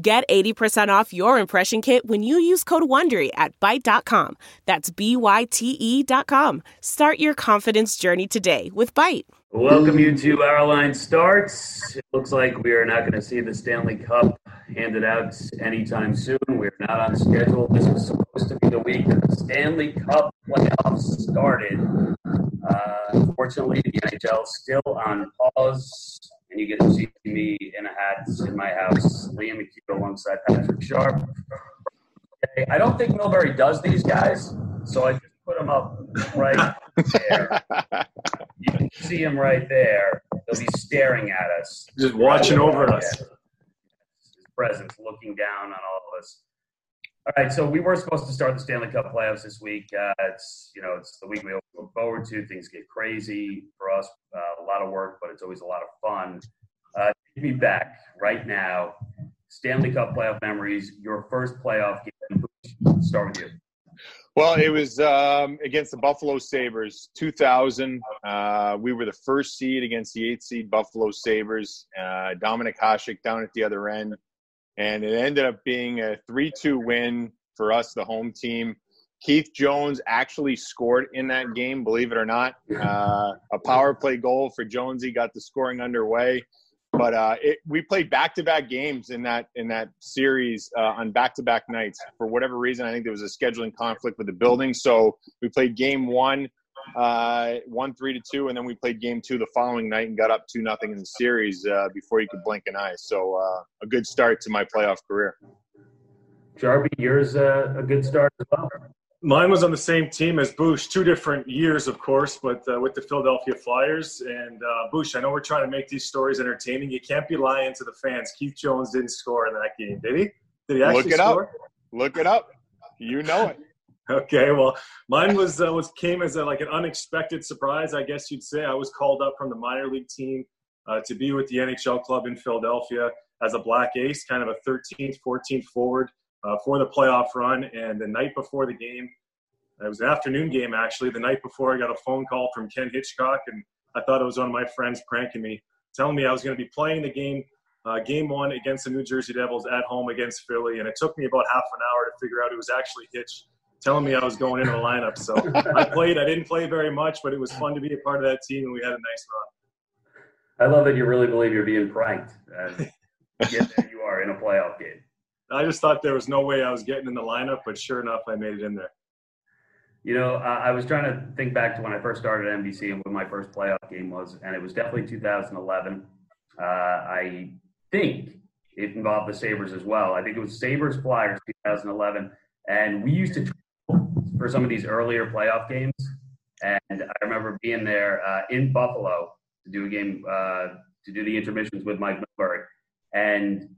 Get 80% off your impression kit when you use code WONDERY at Byte.com. That's B-Y-T-E dot com. Start your confidence journey today with Byte. Welcome you to Our Line Starts. It looks like we are not going to see the Stanley Cup handed out anytime soon. We're not on schedule. This was supposed to be the week that the Stanley Cup playoffs started. Uh, unfortunately, the NHL still on pause and you get to see me in a hat in my house, Liam McHugh alongside Patrick Sharp. Okay. I don't think Milbury does these guys, so I just put them up right there. You can see them right there. They'll be staring at us. Just watching over us. His presence looking down on all of us. All right, so we were supposed to start the Stanley Cup playoffs this week. Uh, it's you know it's the week we look forward to. Things get crazy for us. Uh, a lot of work, but it's always a lot of fun. Uh, take me back right now. Stanley Cup playoff memories. Your first playoff game. Start with you. Well, it was um, against the Buffalo Sabres, 2000. Uh, we were the first seed against the eighth seed Buffalo Sabres. Uh, Dominik Hasek down at the other end and it ended up being a 3-2 win for us, the home team. Keith Jones actually scored in that game, believe it or not. Uh, a power play goal for Jonesy got the scoring underway. But uh, it, we played back-to-back games in that in that series uh, on back-to-back nights. For whatever reason, I think there was a scheduling conflict with the building. So we played game one uh, one three to two, and then we played game two the following night and got up two nothing in the series uh, before you could blink an eye. So uh, a good start to my playoff career. Sharpie, yours uh, a good start as well. Mine was on the same team as Bouch, two different years, of course, but uh, with the Philadelphia Flyers. And uh, Bouch, I know we're trying to make these stories entertaining. You can't be lying to the fans. Keith Jones didn't score in that game, did he? Did he actually Look it score? up. Look it up. You know it. Okay, well, mine was uh, was came as a, like an unexpected surprise, I guess you'd say. I was called up from the minor league team uh, to be with the NHL club in Philadelphia as a black ace, kind of a 13th, 14th forward uh, for the playoff run. And the night before the game, it was an afternoon game actually. The night before, I got a phone call from Ken Hitchcock, and I thought it was one of my friends pranking me, telling me I was going to be playing the game. Uh, game one against the New Jersey Devils at home against Philly, and it took me about half an hour to figure out it was actually Hitch telling me I was going into the lineup. So I played. I didn't play very much, but it was fun to be a part of that team, and we had a nice run. I love that you really believe you're being pranked. Yet there you are in a playoff game. I just thought there was no way I was getting in the lineup, but sure enough, I made it in there. You know, I was trying to think back to when I first started NBC and what my first playoff game was, and it was definitely 2011. Uh, I think it involved the Sabres as well. I think it was Sabres Flyers 2011, and we used to for some of these earlier playoff games. And I remember being there uh, in Buffalo to do a game, uh, to do the intermissions with Mike Milbury. And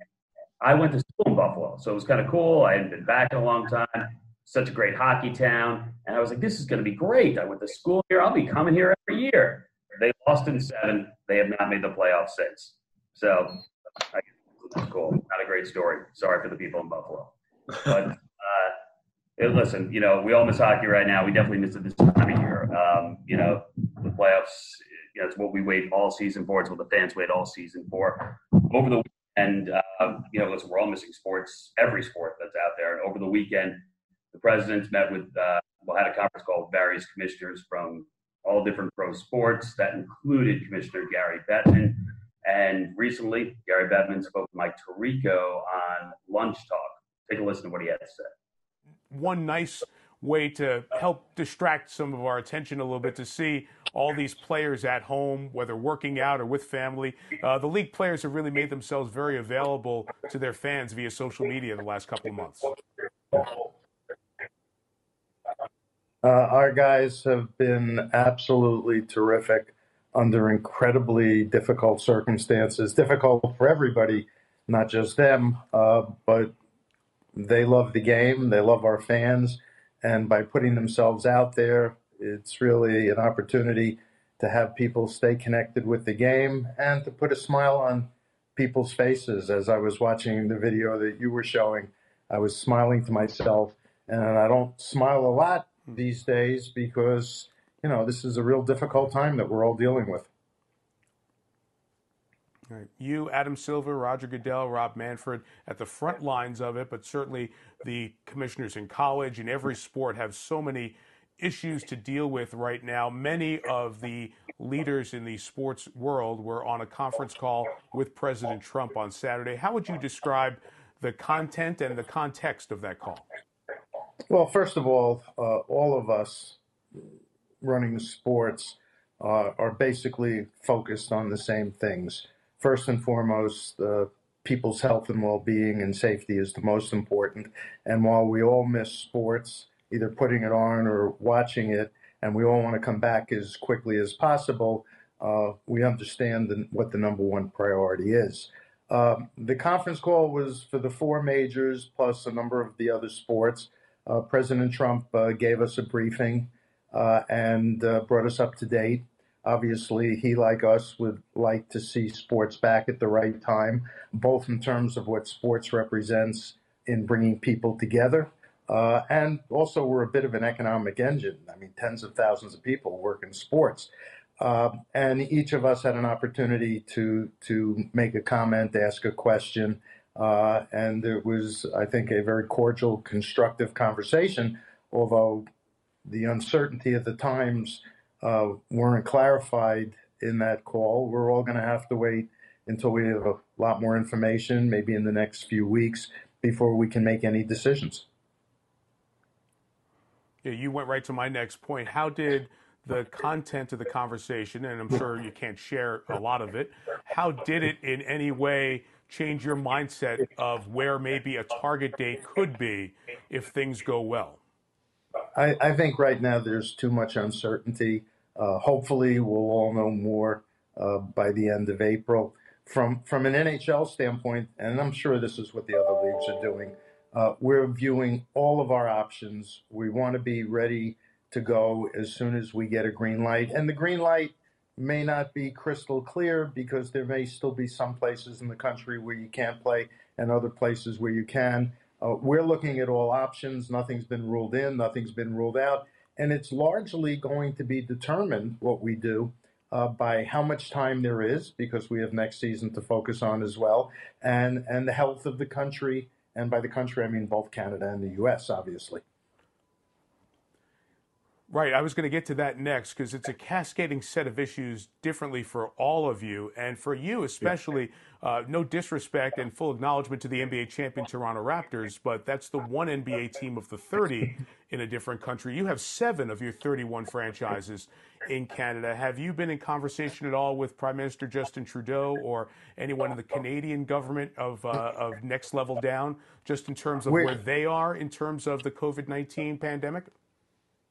I went to school in Buffalo. So it was kind of cool. I hadn't been back in a long time. Such a great hockey town. And I was like, this is going to be great. I went to school here. I'll be coming here every year. They lost in seven. They have not made the playoffs since. So I guess cool. Not a great story. Sorry for the people in Buffalo. But uh, listen, you know, we all miss hockey right now. We definitely miss it this time of year. Um, you know, the playoffs, you know, it's what we wait all season for. It's what the fans wait all season for. Over the weekend, uh, you know, listen, we're all missing sports, every sport that's out there. And over the weekend, the president met with, uh, well, had a conference call with various commissioners from all different pro sports. That included Commissioner Gary Bettman. And recently, Gary Bettman spoke with Mike Tirico on Lunch Talk. Take a listen to what he had to say one nice way to help distract some of our attention a little bit to see all these players at home, whether working out or with family. Uh, the league players have really made themselves very available to their fans via social media the last couple of months. Uh, our guys have been absolutely terrific under incredibly difficult circumstances, difficult for everybody, not just them, uh, but they love the game, they love our fans, and by putting themselves out there, it's really an opportunity to have people stay connected with the game and to put a smile on people's faces. As I was watching the video that you were showing, I was smiling to myself, and I don't smile a lot hmm. these days because you know this is a real difficult time that we're all dealing with. Right. You, Adam Silver, Roger Goodell, Rob Manfred at the front lines of it, but certainly the commissioners in college and every sport have so many issues to deal with right now. Many of the leaders in the sports world were on a conference call with President Trump on Saturday. How would you describe the content and the context of that call? Well, first of all, uh, all of us running sports uh, are basically focused on the same things first and foremost, uh, people's health and well-being and safety is the most important. And while we all miss sports, either putting it on or watching it, and we all want to come back as quickly as possible, uh, we understand the, what the number one priority is. Uh, the conference call was for the four majors plus a number of the other sports. Uh, President Trump uh, gave us a briefing uh, and uh, brought us up to date. Obviously, he, like us, would like to see sports back at the right time, both in terms of what sports represents in bringing people together. Uh, and also, we're a bit of an economic engine. I mean, tens of thousands of people work in sports. Uh, and each of us had an opportunity to, to make a comment, ask a question. Uh, and it was, I think, a very cordial, constructive conversation, although the uncertainty of the times uh, weren't clarified in that call. We're all going to have to wait until we have a lot more information, maybe in the next few weeks, before we can make any decisions. Yeah, you went right to my next point. How did the content of the conversation, and I'm sure you can't share a lot of it, how did it in any way change your mindset of where maybe a target date could be if things go well? I, I think right now there's too much uncertainty. Uh, hopefully, we'll all know more uh, by the end of April. From from an NHL standpoint, and I'm sure this is what the other leagues are doing. Uh, we're viewing all of our options. We want to be ready to go as soon as we get a green light, and the green light may not be crystal clear because there may still be some places in the country where you can't play and other places where you can. Uh, we're looking at all options. Nothing's been ruled in, nothing's been ruled out. And it's largely going to be determined what we do uh, by how much time there is, because we have next season to focus on as well, and, and the health of the country. And by the country, I mean both Canada and the US, obviously. Right. I was going to get to that next because it's a cascading set of issues differently for all of you. And for you, especially, uh, no disrespect and full acknowledgement to the NBA champion Toronto Raptors, but that's the one NBA team of the 30 in a different country. You have seven of your 31 franchises in Canada. Have you been in conversation at all with Prime Minister Justin Trudeau or anyone in the Canadian government of, uh, of next level down, just in terms of where they are in terms of the COVID 19 pandemic?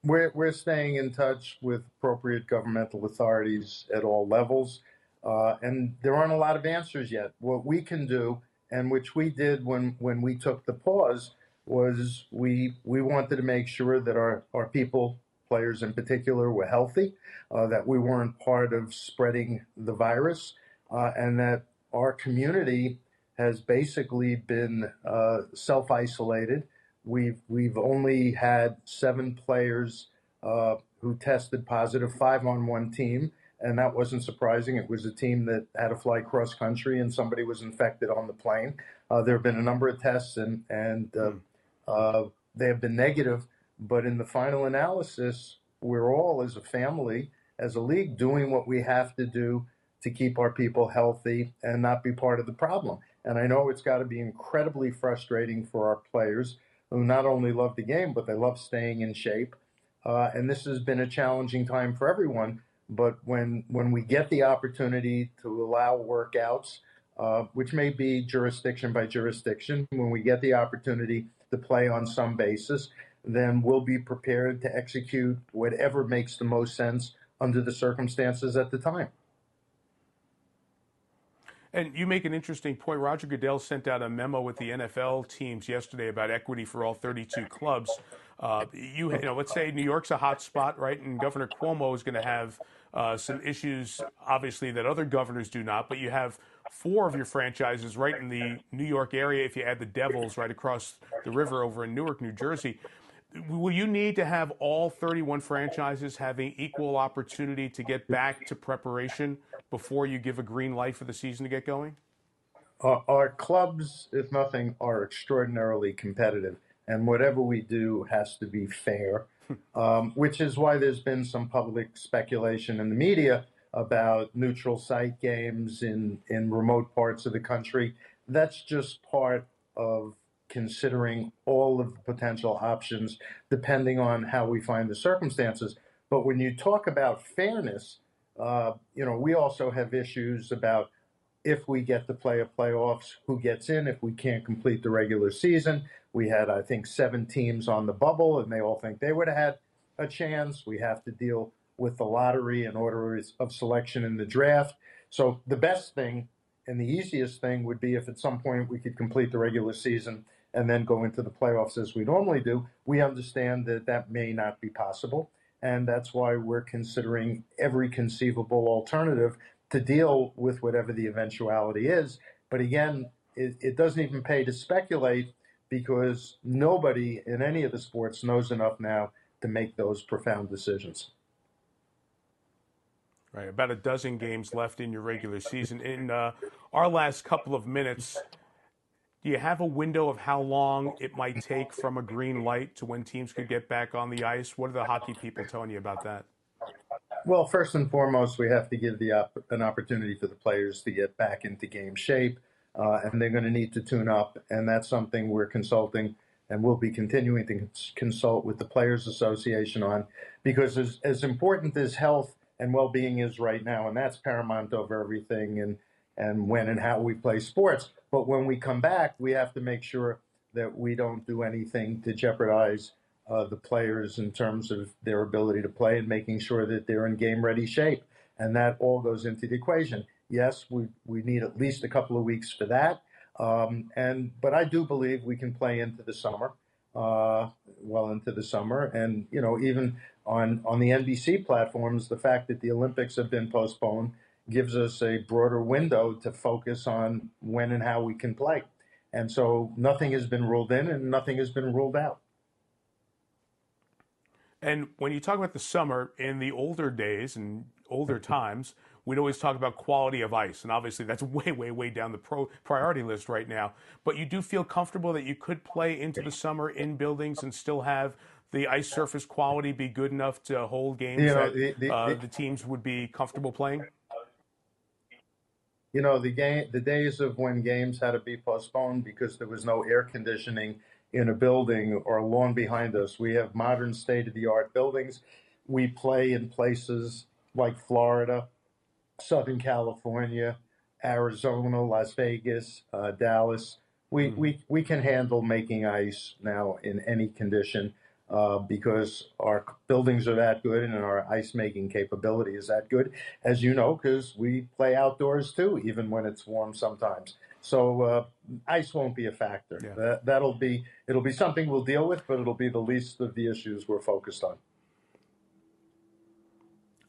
We're, we're staying in touch with appropriate governmental authorities at all levels. Uh, and there aren't a lot of answers yet. What we can do, and which we did when, when we took the pause, was we we wanted to make sure that our, our people, players in particular, were healthy, uh, that we weren't part of spreading the virus, uh, and that our community has basically been uh, self isolated We've we've only had seven players uh, who tested positive, five on one team, and that wasn't surprising. It was a team that had to fly cross country, and somebody was infected on the plane. Uh, there have been a number of tests, and and uh, uh they have been negative. But in the final analysis, we're all, as a family, as a league, doing what we have to do to keep our people healthy and not be part of the problem. And I know it's got to be incredibly frustrating for our players who not only love the game, but they love staying in shape. Uh, and this has been a challenging time for everyone. But when when we get the opportunity to allow workouts, uh, which may be jurisdiction by jurisdiction, when we get the opportunity to play on some basis, then we'll be prepared to execute whatever makes the most sense under the circumstances at the time. And you make an interesting point. Roger Goodell sent out a memo with the NFL teams yesterday about equity for all 32 clubs. Uh, you, you know, let's say New York's a hot spot, right? And Governor Cuomo is going to have uh, some issues, obviously, that other governors do not. But you have four of your franchises right in the New York area. If you add the Devils right across the river over in Newark, New Jersey, will you need to have all 31 franchises having equal opportunity to get back to preparation before you give a green light for the season to get going? Uh, our clubs, if nothing, are extraordinarily competitive, and whatever we do has to be fair, um, which is why there's been some public speculation in the media about neutral site games in, in remote parts of the country. That's just part of considering all of the potential options depending on how we find the circumstances. But when you talk about fairness, uh, you know, we also have issues about if we get to play a playoffs, who gets in if we can't complete the regular season. We had, I think, seven teams on the bubble, and they all think they would have had a chance. We have to deal with the lottery and order of selection in the draft. So the best thing and the easiest thing would be if at some point we could complete the regular season and then go into the playoffs as we normally do. We understand that that may not be possible. And that's why we're considering every conceivable alternative to deal with whatever the eventuality is. But again, it, it doesn't even pay to speculate because nobody in any of the sports knows enough now to make those profound decisions. Right, about a dozen games left in your regular season. In uh, our last couple of minutes, do you have a window of how long it might take from a green light to when teams could get back on the ice? What are the hockey people telling you about that? Well, first and foremost, we have to give the op- an opportunity for the players to get back into game shape, uh, and they're going to need to tune up, and that's something we're consulting and we'll be continuing to consult with the Players Association on, because as, as important as health and well-being is right now, and that's paramount over everything and and when and how we play sports. But when we come back, we have to make sure that we don't do anything to jeopardize uh, the players in terms of their ability to play and making sure that they're in game ready shape. And that all goes into the equation. Yes, we, we need at least a couple of weeks for that. Um, and but I do believe we can play into the summer, uh, well into the summer, and you know even on on the NBC platforms, the fact that the Olympics have been postponed gives us a broader window to focus on when and how we can play. And so nothing has been ruled in and nothing has been ruled out. And when you talk about the summer, in the older days and older times, we'd always talk about quality of ice. And obviously, that's way, way, way down the pro priority list right now. But you do feel comfortable that you could play into the summer in buildings and still have the ice surface quality be good enough to hold games you know, that the, the, uh, the, teams would be comfortable playing? You know, the game, the days of when games had to be postponed because there was no air conditioning in a building or a lawn behind us. We have modern state of the art buildings. We play in places like Florida, Southern California, Arizona, Las Vegas, uh, Dallas. We, mm-hmm. we, we can handle making ice now in any condition uh, because our buildings are that good and our ice making capability is that good, as you know, because we play outdoors too, even when it's warm sometimes. So uh, ice won't be a factor. Yeah. That, that'll be it'll be something we'll deal with, but it'll be the least of the issues we're focused on.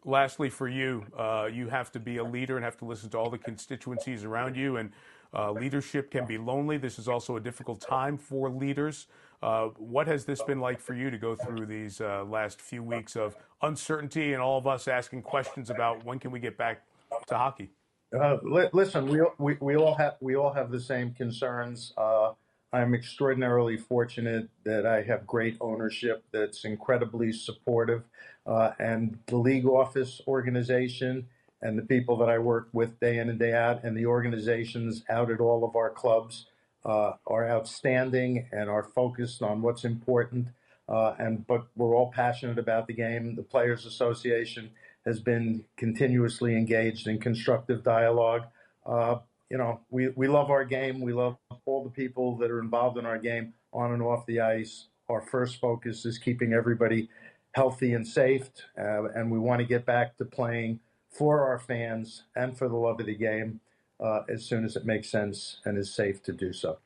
Lastly, for you, uh, you have to be a leader and have to listen to all the constituencies around you, and uh, leadership can be lonely. This is also a difficult time for leaders. Uh, what has this been like for you to go through these uh, last few weeks of uncertainty and all of us asking questions about when can we get back to hockey? Uh, li- listen, we, we, we all have we all have the same concerns. Uh, I'm extraordinarily fortunate that I have great ownership that's incredibly supportive, uh, and the league office organization and the people that I work with day in and day out, and the organizations out at all of our clubs uh, are outstanding and are focused on what's important. Uh, and but we're all passionate about the game. The Players Association has been continuously engaged in constructive dialogue. Uh, you know, we, we love our game. We love all the people that are involved in our game on and off the ice. Our first focus is keeping everybody healthy and safe, uh, and we want to get back to playing for our fans and for the love of the game. Uh, as soon as it makes sense and is safe to do so.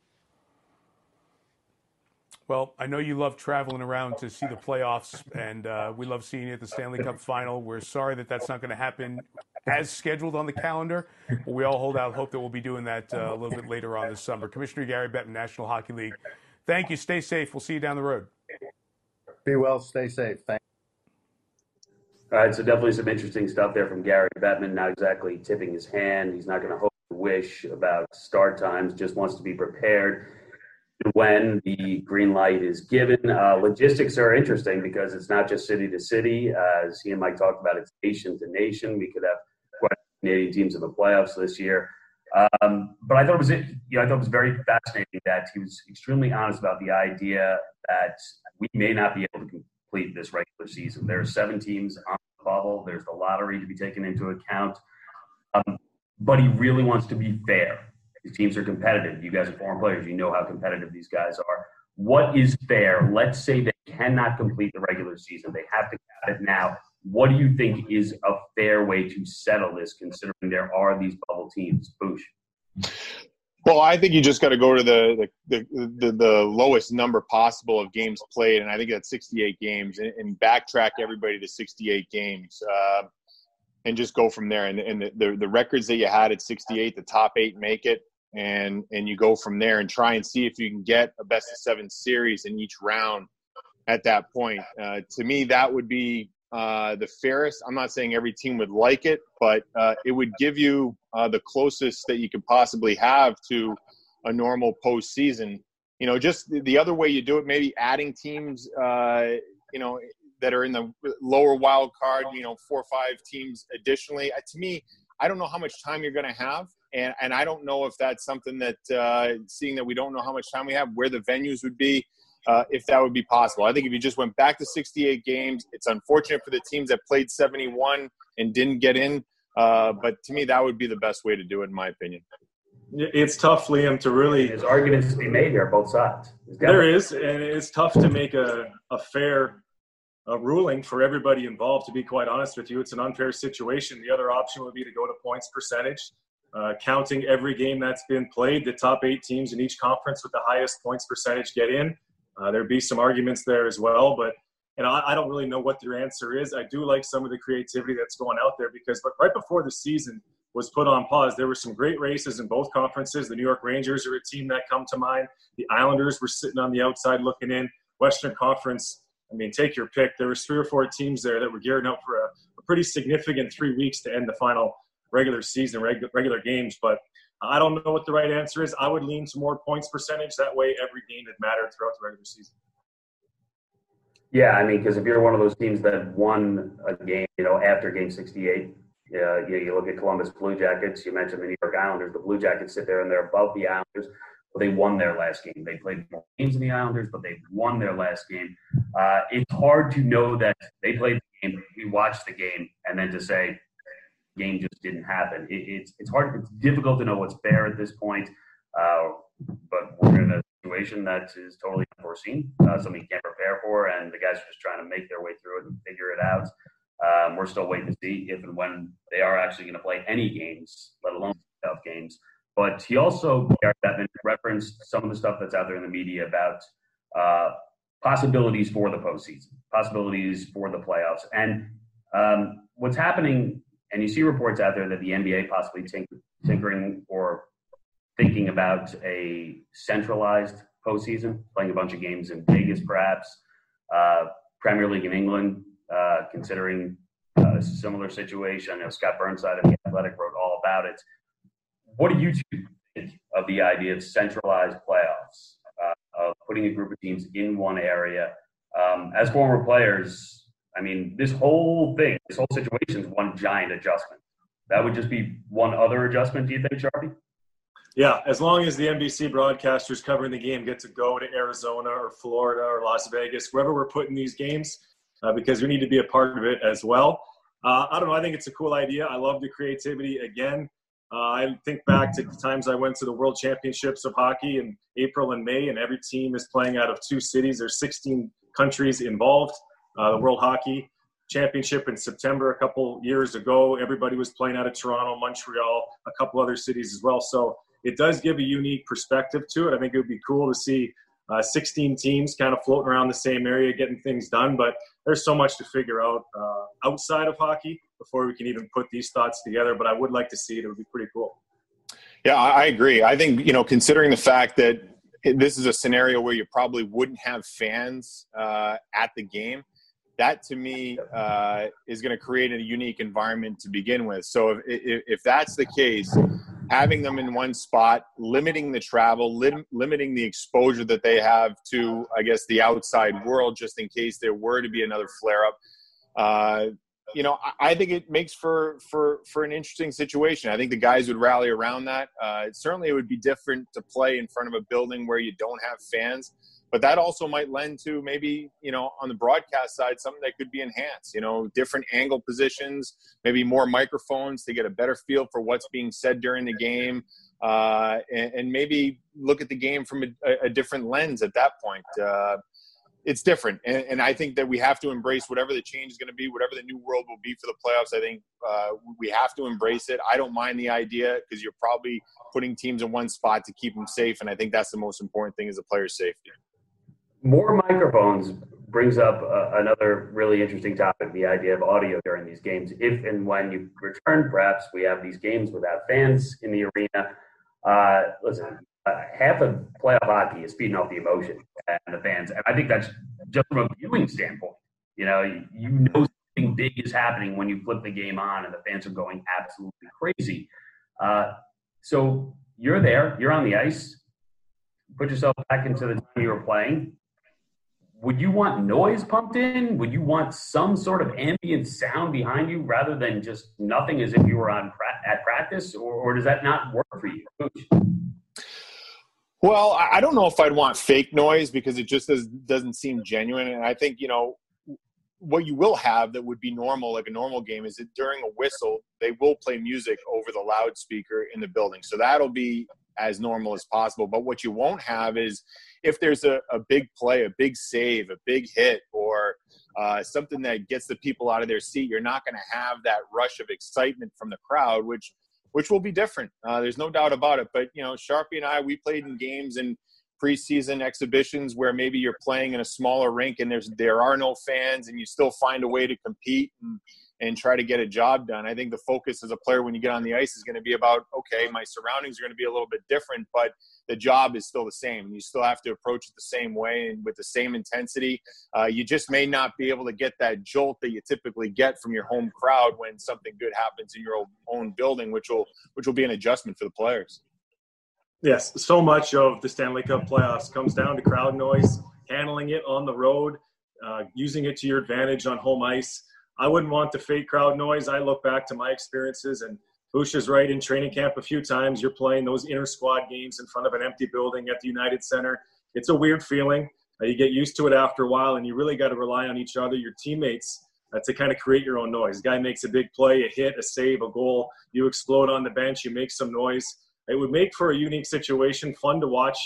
Well, I know you love traveling around to see the playoffs, and uh, we love seeing you at the Stanley Cup final. We're sorry that that's not going to happen as scheduled on the calendar, but we all hold out hope that we'll be doing that uh, a little bit later on this summer. Commissioner Gary Bettman, National Hockey League. Thank you. Stay safe. We'll see you down the road. Be well. Stay safe. Thank. All right, so definitely some interesting stuff there from Gary Bettman. Not exactly tipping his hand. He's not going to hope or wish about start times. Just wants to be prepared when the green light is given. Uh, logistics are interesting because it's not just city to city. As he and Mike talked about, it's nation to nation. We could have quite Canadian teams in the playoffs this year. Um, but I thought it was, you know, I thought it was very fascinating that he was extremely honest about the idea that we may not be able to complete this regular season. There are seven teams on the bubble. There's the lottery to be taken into account. Um, but he really wants to be fair these teams are competitive. You guys are foreign players. You know how competitive these guys are. What is fair? Let's say they cannot complete the regular season. They have to cut it now. What do you think is a fair way to settle this, considering there are these bubble teams? Bouch. Well, I think you just got to go to the the, the the, lowest number possible of games played, and I think that's 68 games, and, and backtrack everybody to 68 games. Uh, and just go from there. And, and the, the, the, records that you had at 68, the top eight make it and and you go from there and try and see if you can get a best of seven series in each round at that point. Uh, to me, that would be uh, the fairest. I'm not saying every team would like it, but uh, it would give you uh, the closest that you could possibly have to a normal postseason. You know, just the other way you do it, maybe adding teams. Uh, you know, that are in the lower wild card. You know, four or five teams additionally. Uh, to me, I don't know how much time you're going to have and and I don't know if that's something that uh, seeing that we don't know how much time we have, where the venues would be, uh, if that would be possible. I think if you just went back to 68 games, it's unfortunate for the teams that played 71 and didn't get in. Uh, but to me, that would be the best way to do it, in my opinion. It's tough, Liam, to really. There's arguments to be made here, both sides. There is, and it's tough to make a, a fair a ruling for everybody involved. To be quite honest with you, it's an unfair situation. The other option would be to go to points percentage uh, counting every game that's been played, the top eight teams in each conference with the highest points percentage get in. Uh, there'd be some arguments there as well, but and I, I, don't really know what their answer is. I do like some of the creativity that's going out there because, but right before the season was put on pause, there were some great races in both conferences. The New York Rangers are a team that come to mind. The Islanders were sitting on the outside looking in. Western Conference, I mean, take your pick. There was three or four teams there that were gearing up for a, a pretty significant three weeks to end the final regular season, reg- regular games. But I don't know what the right answer is. I would lean to more points percentage. That way, every game had mattered throughout the regular season. Yeah, I mean, because if you're one of those teams that won a game, you know, after Game 68, uh, you, you look at Columbus Blue Jackets. You mentioned the New York Islanders. The Blue Jackets sit there and they're above the Islanders. They won their last game. They played more games than the Islanders, but they won their last game. Uh, it's hard to know that they played the game, we watched the game, and then to say game just didn't happen. It, it's it's hard, it's difficult to know what's fair at this point. Uh, but we're in a situation that is totally unforeseen, uh, something you can't prepare for, and the guys are just trying to make their way through it and figure it out. Um, we're still waiting to see if and when they are actually going to play any games, let alone tough games. But he also, referenced some of the stuff that's out there in the media about uh, possibilities for the postseason, possibilities for the playoffs. And um, what's happening and you see reports out there that the NBA possibly tink- tinkering or thinking about a centralized postseason, playing a bunch of games in Vegas, perhaps. Uh, Premier League in England, uh, considering a similar situation. I know Scott Burnside of The Athletic wrote all about it. What do you two think of the idea of centralized playoffs, uh, of putting a group of teams in one area? Um, as former players, I mean, this whole thing, this whole situation is one giant adjustment. That would just be one other adjustment, do you think, Sharpie? Yeah, as long as the NBC broadcasters covering the game get to go to Arizona or Florida or Las Vegas, wherever we're putting these games, uh, because we need to be a part of it as well. Uh, I don't know. I think it's a cool idea. I love the creativity. Again, uh, I think back to the times I went to the World Championships of Hockey in April and May, and every team is playing out of two cities. There's 16 countries involved uh, the World Hockey championship in September a couple years ago. Everybody was playing out of Toronto, Montreal, a couple other cities as well. So it does give a unique perspective to it. I think it would be cool to see uh, 16 teams kind of floating around the same area getting things done. But there's so much to figure out uh, outside of hockey before we can even put these thoughts together. But I would like to see it. It would be pretty cool. Yeah, I agree. I think, you know, considering the fact that this is a scenario where you probably wouldn't have fans uh, at the game, that to me uh, is going to create a unique environment to begin with. So if, if, if, that's the case, having them in one spot, limiting the travel, lim- limiting the exposure that they have to, I guess, the outside world, just in case there were to be another flare up. Uh, you know, I, think it makes for for for an interesting situation. I think the guys would rally around that. Uh, certainly, it would be different to play in front of a building where you don't have fans but that also might lend to maybe you know on the broadcast side something that could be enhanced you know different angle positions maybe more microphones to get a better feel for what's being said during the game. Uh, and, and, maybe look at the game from a, a different lens at that point. Uh, it's different. And, and, i think that we have to embrace whatever the change is going to be whatever the new world will be for the playoffs. I think uh, we have to embrace it. I don't mind the idea because you're probably putting teams in one spot to keep them safe and i think that's the most important thing is the player's safety more microphones brings up uh, another really interesting topic the idea of audio during these games. If and when you return, perhaps we have these games without fans in the arena. Uh, listen, uh, half of playoff hockey is feeding off the emotion and the fans. And I think that's just from a viewing standpoint. You know, you, know something big is happening when you flip the game on and the fans are going absolutely crazy. Uh, so you're there, you're on the ice. Put yourself back into the time you were playing would you want noise pumped in? Would you want some sort of ambient sound behind you rather than just nothing as if you were on at practice, or, or, does that not work for you? Well, I don't know if I'd want fake noise because it just does, doesn't seem genuine. And I think, you know, what you will have that would be normal, like a normal game, is that during a whistle, they will play music over the loudspeaker in the building. So that'll be as normal as possible. But what you won't have is if there's a, a big play, a big save, a big hit, or uh, something that gets the people out of their seat, you're not going to have that rush of excitement from the crowd, which which will be different. Uh, there's no doubt about it. But you know, Sharpie and I, we played in games and preseason exhibitions where maybe you're playing in a smaller rink and there's there are no fans and you still find a way to compete and and try to get a job done. I think the focus as a player when you get on the ice is going to be about okay, my surroundings are going to be a little bit different, but the job is still the same. You still have to approach it the same way and with the same intensity. Uh, you just may not be able to get that jolt that you typically get from your home crowd when something good happens in your own building, which will which will be an adjustment for the players. Yes, so much of the Stanley Cup playoffs comes down to crowd noise, handling it on the road, uh, using it to your advantage on home ice. I wouldn't want the fake crowd noise. I look back to my experiences, and Bouch is right. In training camp, a few times you're playing those inner squad games in front of an empty building at the United Center. It's a weird feeling. Uh, you get used to it after a while, and you really got to rely on each other, your teammates, uh, to kind of create your own noise. Guy makes a big play, a hit, a save, a goal. You explode on the bench, you make some noise. It would make for a unique situation, fun to watch.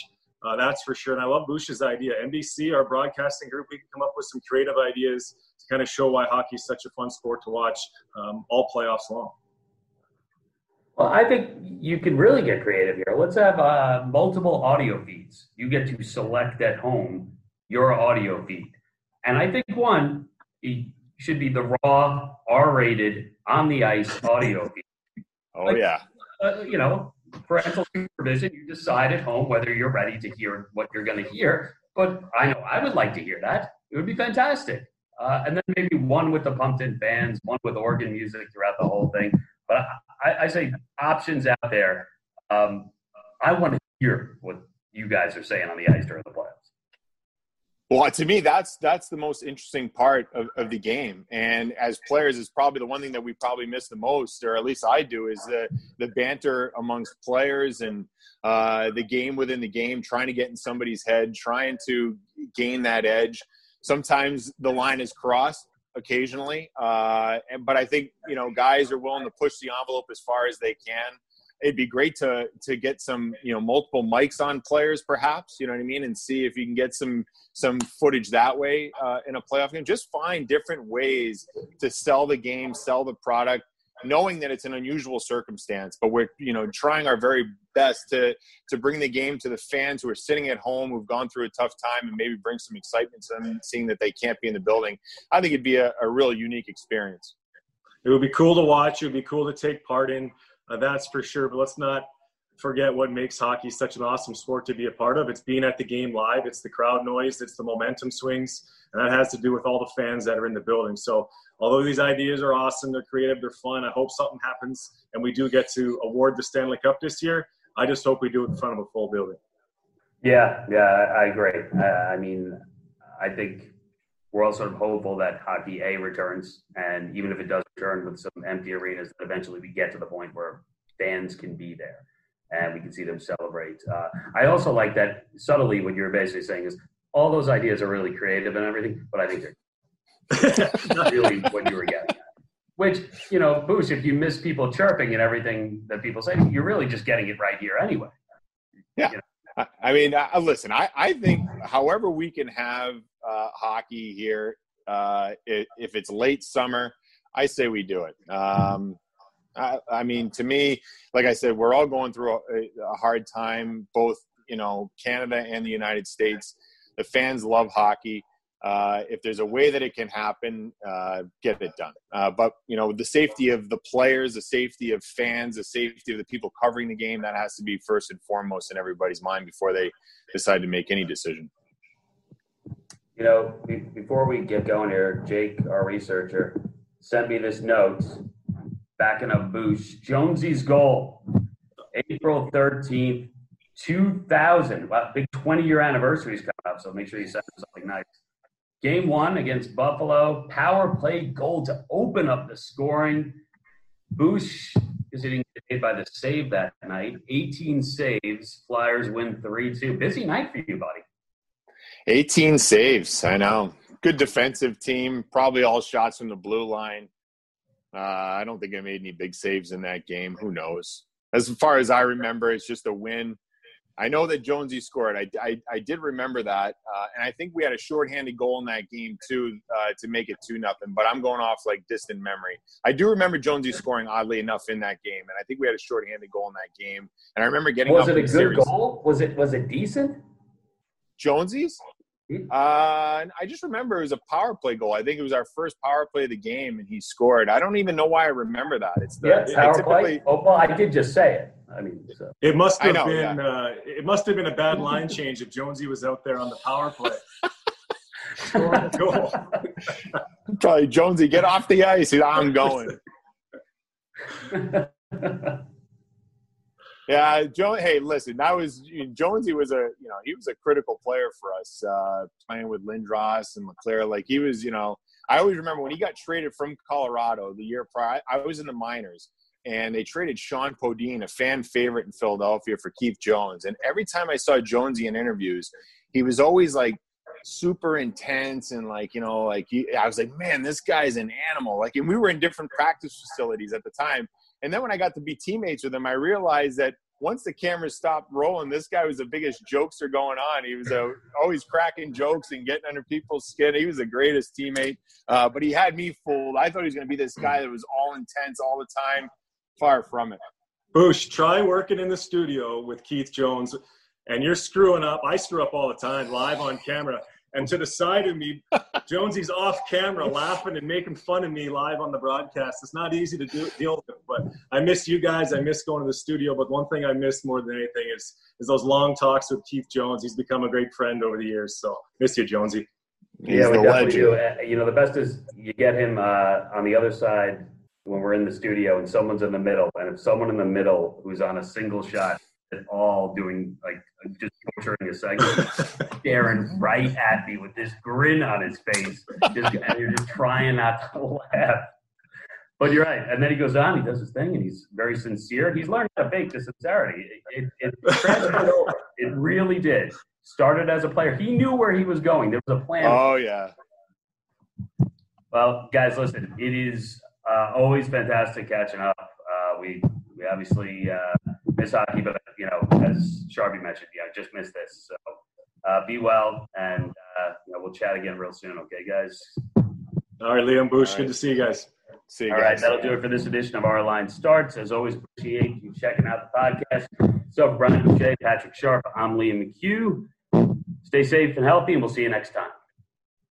Uh, that's for sure. And I love Bouch's idea. NBC, our broadcasting group, we can come up with some creative ideas to kind of show why hockey is such a fun sport to watch um, all playoffs long. Well, I think you can really get creative here. Let's have uh, multiple audio feeds. You get to select at home your audio feed. And I think one should be the raw, R rated, on the ice audio feed. Oh, like, yeah. Uh, you know, parental supervision, you decide at home whether you're ready to hear what you're going to hear. But I know I would like to hear that. It would be fantastic. Uh, and then maybe one with the pumped in bands, one with organ music throughout the whole thing. But I, I say options out there. Um, I want to hear what you guys are saying on the ice during the playoffs. Well, to me, that's that's the most interesting part of, of the game. And as players, is probably the one thing that we probably miss the most, or at least I do, is the the banter amongst players and uh, the game within the game, trying to get in somebody's head, trying to gain that edge. Sometimes the line is crossed, occasionally, uh, and, but I think you know guys are willing to push the envelope as far as they can. it'd be great to to get some you know multiple mics on players perhaps you know what i mean and see if you can get some some footage that way uh, in a playoff game just find different ways to sell the game sell the product knowing that it's an unusual circumstance but we're you know trying our very best to to bring the game to the fans who are sitting at home who've gone through a tough time and maybe bring some excitement to them seeing that they can't be in the building i think it'd be a, a real unique experience it would be cool to watch it would be cool to take part in uh, that's for sure. But let's not forget what makes hockey such an awesome sport to be a part of. It's being at the game live, it's the crowd noise, it's the momentum swings, and that has to do with all the fans that are in the building. So, although these ideas are awesome, they're creative, they're fun, I hope something happens and we do get to award the Stanley Cup this year. I just hope we do it in front of a full building. Yeah, yeah, I agree. I mean, I think we're all sort of hopeful that hockey A returns, and even if it does return with some empty arenas, that eventually we get to the point where fans can be there and we can see them celebrate. Uh, I also like that subtly what you're basically saying is all those ideas are really creative and everything, but I think they're not really what you were getting at. Which, you know, Bouch, if you miss people chirping and everything that people say, you're really just getting it right here anyway. Yeah. You know? I mean, uh, listen, I, I think however we can have uh, hockey here, uh, it, if it's late summer, I say we do it. Um, I, I, mean, to me, like I said, we're all going through a, a hard time, both, you know, Canada and the United States. The fans love hockey uh, if there's a way that it can happen, uh, get it done. Uh, but you know, the safety of the players, the safety of fans, the safety of the people covering the game, that has to be first and foremost in everybody's mind before they decide to make any decision. You know, before we get going here, Jake, our researcher, sent me this note backing up Bouch. Jonesy's goal, April 13th, 2000. Wow, big 20 year anniversary is coming up, so make sure you send something nice. Game one against Buffalo, power play goal to open up the scoring. Bouch is getting paid by the save that night. 18 saves. Flyers win 3 2. Busy night for you, buddy. 18 saves. I know. Good defensive team. Probably all shots from the blue line. Uh, I don't think I made any big saves in that game. Who knows? As far as I remember, it's just a win. I know that Jonesy scored. I, I, I did remember that, uh, and I think we had a shorthanded goal in that game too uh, to make it two nothing. But I'm going off like distant memory. I do remember Jonesy scoring oddly enough in that game, and I think we had a shorthanded goal in that game. And I remember getting was it a good series. goal? Was it was it decent? Jonesy's. Uh, I just remember it was a power play goal. I think it was our first power play of the game, and he scored. I don't even know why I remember that. It's the yeah, power play. Oh, well, I did just say it. I mean, so. it must have know, been yeah. uh, it must have been a bad line change if Jonesy was out there on the power play. goal. Probably Jonesy, get off the ice. I'm going. Yeah, Joe. Hey, listen, that was Jonesy was a you know he was a critical player for us uh, playing with Lindros and LeClair. Like he was, you know, I always remember when he got traded from Colorado the year prior. I was in the minors, and they traded Shjon Podein, a fan favorite in Philadelphia, for Keith Jones. And every time I saw Jonesy in interviews, he was always like super intense and like you know like he, I was like, man, this guy's an animal. Like, and we were in different practice facilities at the time and then when I got to be teammates with him, I realized that once the cameras stopped rolling, this guy was the biggest jokester going on. He was uh, always cracking jokes and getting under people's skin. He was the greatest teammate, uh, but he had me fooled. I thought he was going to be this guy that was all intense all the time. Far from it. Bouch, try working in the studio with Keith Jones, and you're screwing up. I screw up all the time, live on camera. And to the side of me, Jonesy's off camera laughing and making fun of me live on the broadcast. It's not easy to do, deal with, but I miss you guys. I miss going to the studio. But one thing I miss more than anything is is those long talks with Keith Jones. He's become a great friend over the years. So miss you, Jonesy. He's yeah, we definitely legend. do. Uh, you know, the best is you get him uh, on the other side when we're in the studio and someone's in the middle. And if someone in the middle who's on a single shot at all doing like just torturing a segment, staring right at me with this grin on his face, just, and you're just trying not to laugh. But you're right. And then he goes on, he does his thing, and he's very sincere. He's learned how to fake the sincerity. It, it, it transferred over. It really did. Started as a player. He knew where he was going. There was a plan. Oh, yeah. Well, guys, listen, it is uh, always fantastic catching up. Uh, we We obviously uh, miss hockey, but you know, as Sharpie mentioned, yeah, I just missed this. So uh, be well, and uh, you know, we'll chat again real soon. Okay, guys. All right, Liam Bouch, All good to see you guys. See you All guys. right, that'll do it for this edition of Our Line Starts. As always, appreciate you checking out the podcast. So, Brian Boucher, Patrick Sharp, I'm Liam McHugh. Stay safe and healthy, and we'll see you next time.